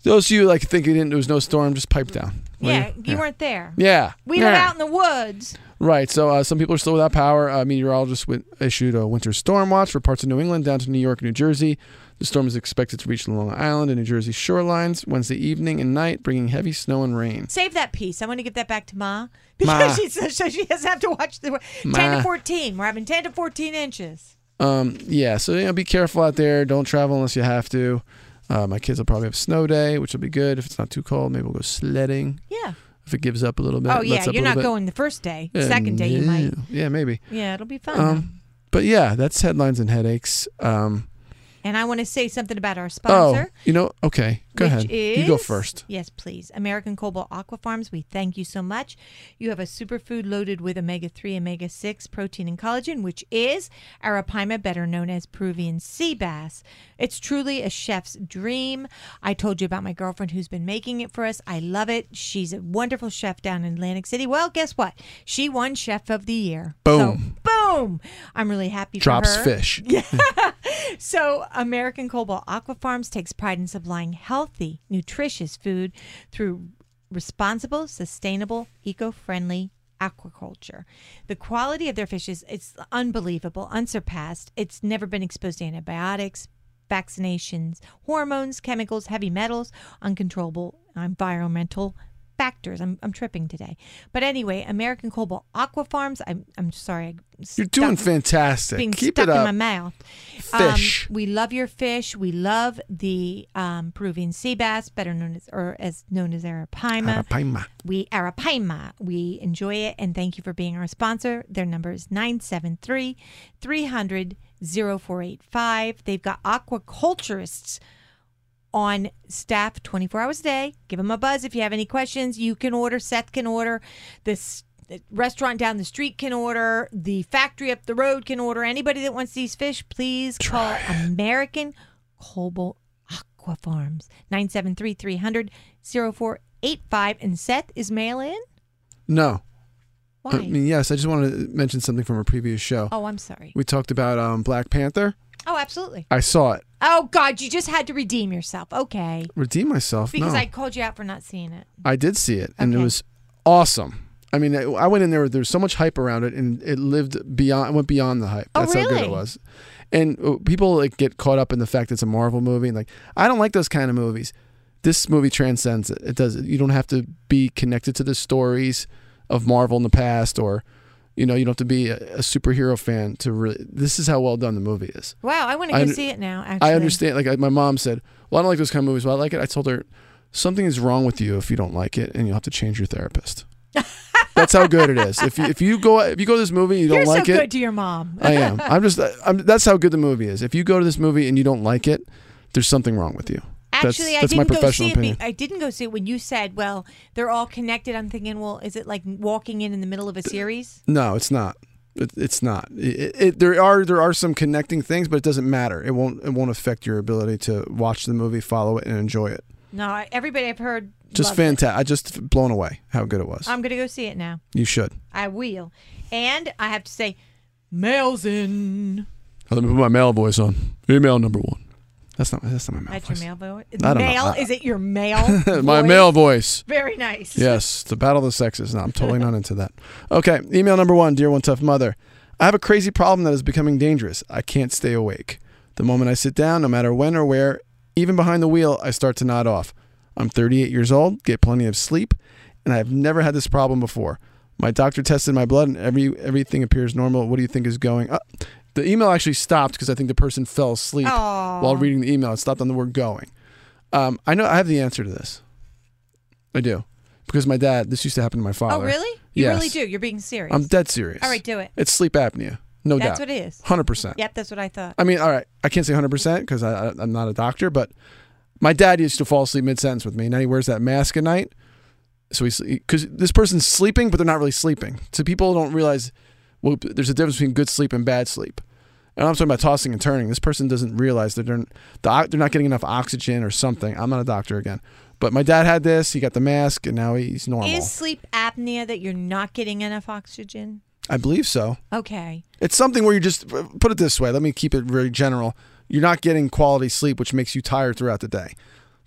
Those of you like thinking there was no storm, just pipe down. Yeah, you weren't there. Yeah. We yeah. live out in the woods. Right. So uh, some people are still without power. Uh, meteorologists issued a winter storm watch for parts of New England down to New York New Jersey. The storm is expected to reach Long Island and New Jersey shorelines Wednesday evening and night, bringing heavy snow and rain. Save that piece. I want to give that back to Ma <laughs> Ma. because she says so she doesn't have to watch the ten to fourteen. We're having ten to fourteen inches. Um, yeah. So you know, be careful out there. Don't travel unless you have to. Uh, my kids will probably have snow day, which will be good if it's not too cold. Maybe we'll go sledding Yeah. if it gives up a little bit. Oh yeah, lets up a you're not bit. going the first day. Yeah, Second day you yeah, might. Yeah, maybe. Yeah, it'll be fun. Um, but yeah, that's headlines and headaches. Um, and I want to say something about our sponsor. oh, sponsor. you know, okay, go ahead. Is, you go first. Yes, please. American Cobalt Aqua Farms, we thank you so much. You have a superfood loaded with omega 3, omega 6, protein, and collagen, which is arapaima, better known as Peruvian sea bass. It's truly a chef's dream. I told you about my girlfriend who's been making it for us. I love it. She's a wonderful chef down in Atlantic City. Well, guess what? She won Chef of the Year. Boom. So, boom. I'm really happy Drops for her. <laughs> <laughs> So, American Cobalt Aqua Farms takes pride in supplying healthy, nutritious food through responsible, sustainable, eco-friendly aquaculture. The quality of their fish is it's unbelievable, unsurpassed. It's never been exposed to antibiotics, vaccinations, hormones, chemicals, heavy metals, uncontrollable environmental factors. I'm, I'm tripping today. But anyway, American Cobalt Aqua Farms, I'm, I'm sorry. I You're doing fantastic. being Keep stuck it in my mouth. Fish. Um, we love your fish. We love the um, Peruvian sea bass, better known as or as known as arapaima. Arapaima. We arapaima. We enjoy it and thank you for being our sponsor. Their number is 973 300 0485. They've got aquaculturists on staff 24 hours a day. Give them a buzz if you have any questions. You can order. Seth can order. This restaurant down the street can order. The factory up the road can order. Anybody that wants these fish, please call American Cobalt Aqua Farms 973 300 0485. And Seth is mail in? No. Why? I mean, yes, I just wanted to mention something from a previous show. oh, I'm sorry. We talked about um, Black Panther. Oh, absolutely. I saw it. Oh, God, you just had to redeem yourself. Okay. Redeem myself. Because no. I called you out for not seeing it. I did see it, and it was awesome. I mean, I went in there. There was so much hype around it, and it lived beyond. Went beyond the hype. Oh, That's how good it was. And uh, people like get caught up in the fact it's a Marvel movie, and like I don't like those kind of movies. This movie transcends it. It does. You don't have to be connected to the stories of Marvel in the past, or you know, you don't have to be a, a superhero fan to really. This is how well done the movie is. Wow, I want to go see it now, actually. I understand. Like I, my mom said, "Well, I don't like those kind of movies." Well, I like it. I told her something is wrong with you if you don't like it, and you'll have to change your therapist. <laughs> That's how good it is. If you, if you go if you go to this movie and you don't You're like so it, good to your mom. I am. <laughs> I'm just. I'm, that's how good the movie is. If you go to this movie and you don't like it, there's something wrong with you. That's- Actually, I that's my didn't go professional see it. be- opinion. I didn't go see it when you said, "Well, they're all connected." I'm thinking, well, is it like walking in in the middle of a series? No, it's not. It, it's not. It, it, there are there are some connecting things, but it doesn't matter. It won't it won't affect your ability to watch the movie, follow it, and enjoy it. No, everybody I've heard Just loves fantastic. I just blown away how good it was. I'm gonna go see it now. you should. I will, and I have to say, mails in. Let me put my mail voice on. Email number one. That's not. That's not my That's voice. your mail voice. Don't know. Is it your mail? <laughs> my voice? mail voice. Very nice. Yes, <laughs> the battle of the sexes. No, I'm totally not into that. Okay, email number one, dear one tough mother. I have a crazy problem that is becoming dangerous. I can't stay awake. The moment I sit down, no matter when or where, even behind the wheel, I start to nod off. I'm 38 years old, get plenty of sleep, and I have never had this problem before. My doctor tested my blood, and every everything appears normal. What do you think is going? up? The email actually stopped because I think the person fell asleep Aw. while reading the email. It stopped on the word going. Um, I know I have the answer to this. I do because my dad. This used to happen to my father. Oh, really? You Yes. really do. You're being serious. I'm dead serious. All right, do it. It's sleep apnea, no That's doubt. That's what it is. Hundred percent. Yep, that's what I thought. I mean, all right. I can't say hundred percent because I, I, I'm not a doctor, but my dad used to fall asleep mid sentence with me. Now he wears that mask at night, so he's because this person's sleeping, but they're not really sleeping. So people don't realize well, there's a difference between good sleep and bad sleep. And I'm talking about tossing and turning. This person doesn't realize that they're they're not getting enough oxygen or something. I'm not a doctor again, but my dad had this. He got the mask, and now he's normal. Is sleep apnea that you're not getting enough oxygen? I believe so. Okay. It's something where you just uh, put it this way. Let me keep it very general. You're not getting quality sleep, which makes you tired throughout the day.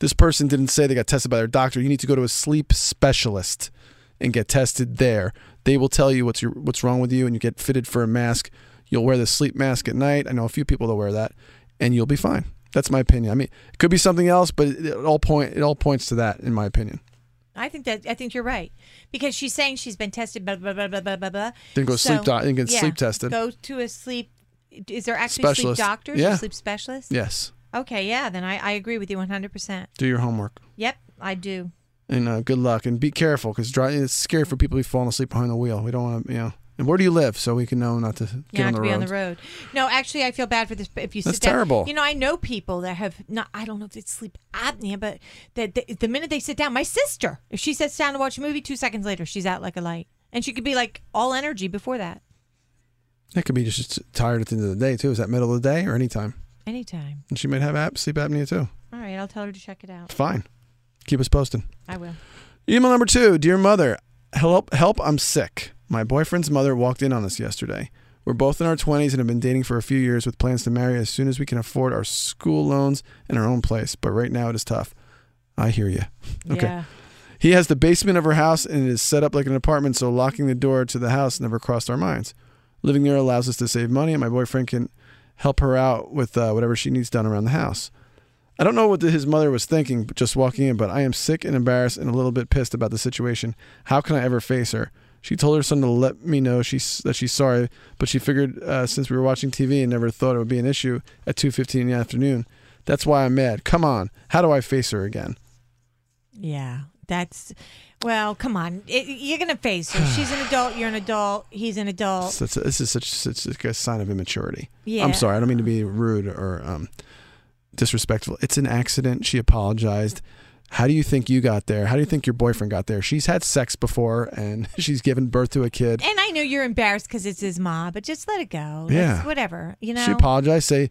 this person didn't say they got tested by their doctor. You need to go to a sleep specialist and get tested there. They will tell you what's your what's wrong with you, and you get fitted for a mask. You'll wear the sleep mask at night. I know a few people that wear that, and you'll be fine. That's my opinion. I mean, it could be something else, but it, it all point it all points to that, in my opinion. I think that I think you're right because she's saying she's been tested. Blah blah blah blah blah blah. blah. Didn't go sleep doc- didn't get yeah, sleep tested. Go to a sleep. Is there actually Specialist. sleep doctors Yeah. or sleep specialists? Yes, Okay, yeah. Then I, I agree with you 100. percent do your homework. Yep, I do. and uh, good luck and be careful because it's scary for people who falling asleep behind the wheel. We don't want to, you know. And where do you live so we can know not to get on the to be road? on the road. No, actually, I feel bad for this. If you That's sit down, terrible. You know, I know people that have not. I don't know if it's sleep apnea, but that the, the minute they sit down, my sister, if she sits down to watch a movie, two seconds later, she's out like a light, and she could be like all energy before that. That could be just tired at the end of the day too. Is that middle of the day or anytime? Anytime. And she might have ap- sleep apnea too. All right, I'll tell her to check it out. Fine. Keep us posted. I will. Email number two, dear mother, help! Help! I'm sick. My boyfriend's mother walked in on us yesterday. We're both in our 20s and have been dating for a few years with plans to marry as soon as we can afford our school loans and our own place. But right now it is tough. I hear you. <laughs> Okay. Yeah. He has the basement of her house and it is set up like an apartment, so locking the door to the house never crossed our minds. Living there allows us to save money, and my boyfriend can help her out with uh, whatever she needs done around the house. I don't know what his mother was thinking just walking in, but I am sick and embarrassed and a little bit pissed about the situation. How can I ever face her? She told her son to let me know she's, that she's sorry, but she figured uh, since we were watching TV and never thought it would be an issue at 2.15 in the afternoon. That's why I'm mad. Come on. How do I face her again? Yeah, that's. Well, come on. It, you're gonna face her. She's an adult. You're an adult. He's an adult. This, this is such, such a sign of immaturity. Yeah. I'm sorry. I don't mean to be rude or um, disrespectful. It's an accident. She apologized. How do you think you got there? How do you think your boyfriend got there? She's had sex before and <laughs> she's given birth to a kid. And I know you're embarrassed because it's his mom, but just let it go. Yeah. It's whatever. You know. She apologized. Say,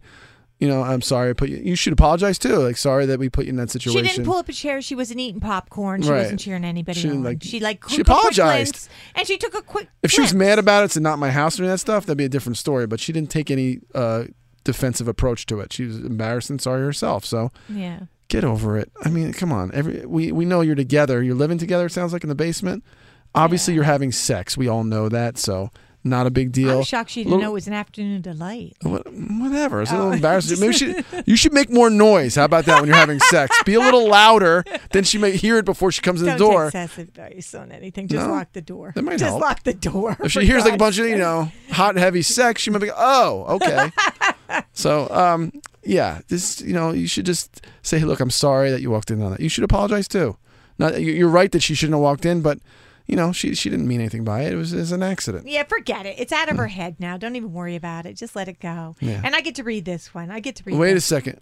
you know, I'm sorry. I put you. You should apologize too. Like, sorry that we put you in that situation. She didn't pull up a chair. She wasn't eating popcorn. She Right. wasn't cheering anybody She on. like- she like she apologized. glimpse, and she took a quick. if she was mad about it, it's not my house or that stuff. That'd be a different story. But she didn't take any uh, defensive approach to it. She was embarrassed and sorry herself. So yeah, get over it. I mean, come on. Every we we know you're together. You're living together. It sounds like in the basement. Obviously, Yeah. you're having sex. We all know that. So not a big deal. was shocked she didn't Little- know it was an afternoon delight. What- Whatever. It's a Oh. little embarrassing. Maybe she, <laughs> you should make more noise. How about that when you're having sex? Be a little louder. Then she may hear it before she comes in Don't the door. take excessive advice on anything. Just No, lock the door. that might Just help. lock the door. If she hears like a bunch of you know hot and heavy sex, she might be oh okay. <laughs> <laughs> so um yeah, this you know you should just say hey, look I'm sorry that you walked in on that. You should apologize too. Not you- you're right that she shouldn't have walked in, but you know she she didn't mean anything by it. It was, it was an accident. Yeah, forget it. It's out of her head now. Don't even worry about it. Just let it go. Yeah. And I get to read this one. I get to read. Wait a second,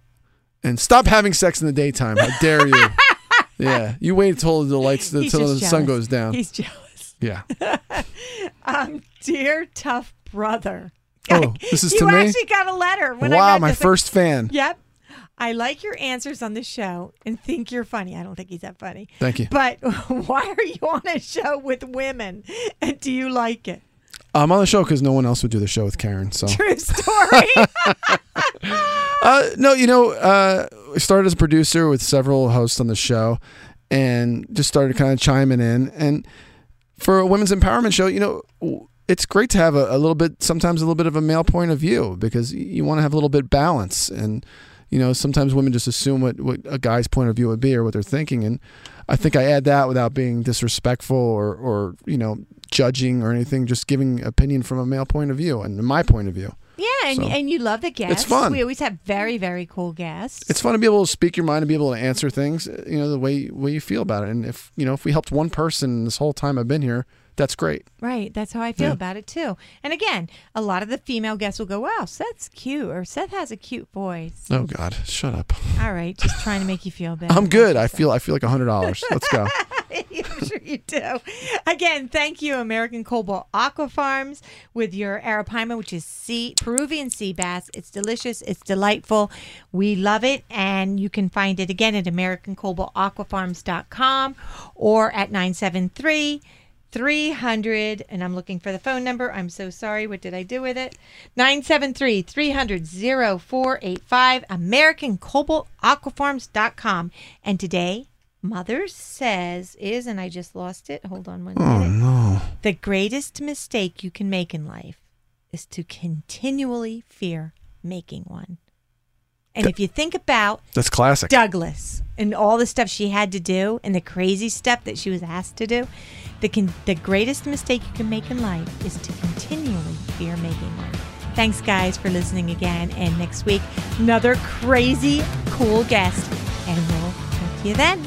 and stop having sex in the daytime. How dare you? <laughs> yeah, you wait until the lights until the just sun goes down. He's jealous. yeah. <laughs> Um, dear tough brother. Oh, this is you to me? actually got a letter. When I wow, read my this. first fan. Yep. I like your answers on the show and think you're funny. I don't think he's that funny. Thank you. But <laughs> why are you on a show with women? And do you like it? I'm on the show because no one else would do the show with Karen. So True story. <laughs> <laughs> Uh, no, you know, uh, I started as a producer with several hosts on the show, and just started kind of chiming in. And for a women's empowerment show, you know, it's great to have a, a little bit, sometimes a little bit of a male point of view because you want to have a little bit balance. And you know, sometimes women just assume what, what a guy's point of view would be or what they're thinking. And I think I add that without being disrespectful or, or you know, judging or anything. Just giving opinion from a male point of view and my point of view. yeah, and, So, and you love the guests. It's fun. We always have very, very cool guests. it's fun to be able to speak your mind and be able to answer things, you know, the way way you feel about it. And if you know, if we helped one person this whole time I've been here, that's great. Right. That's how I feel Yeah. about it too. And again, a lot of the female guests will go, "Wow, Seth's cute," or "Seth has a cute voice." Oh God, shut up. All right, just trying to make you feel better. <laughs> I'm good. I feel I feel like a hundred dollars. Let's go. <laughs> I'm sure you do. Again, thank you, American Cobalt Aqua Farms, with your arapaima, which is sea Peruvian sea bass. It's delicious. It's delightful. We love it, and you can find it again at AmericanCobaltAquafarms.com or at 973 300 and I'm looking for the phone number. I'm so sorry. What did I do with it? 973 300 0485 AmericanCobaltAquafarms.com. And today, Mother says is, and I just lost it. Hold on one Oh minute. no. The greatest mistake you can make in life is to continually fear making one. And if you think about That's classic. Douglas and all the stuff she had to do and the crazy stuff that she was asked to do, the con- the greatest mistake you can make in life is to continually fear making one. Thanks, guys, for listening again. And next week, another crazy, cool guest. And we'll talk to you then.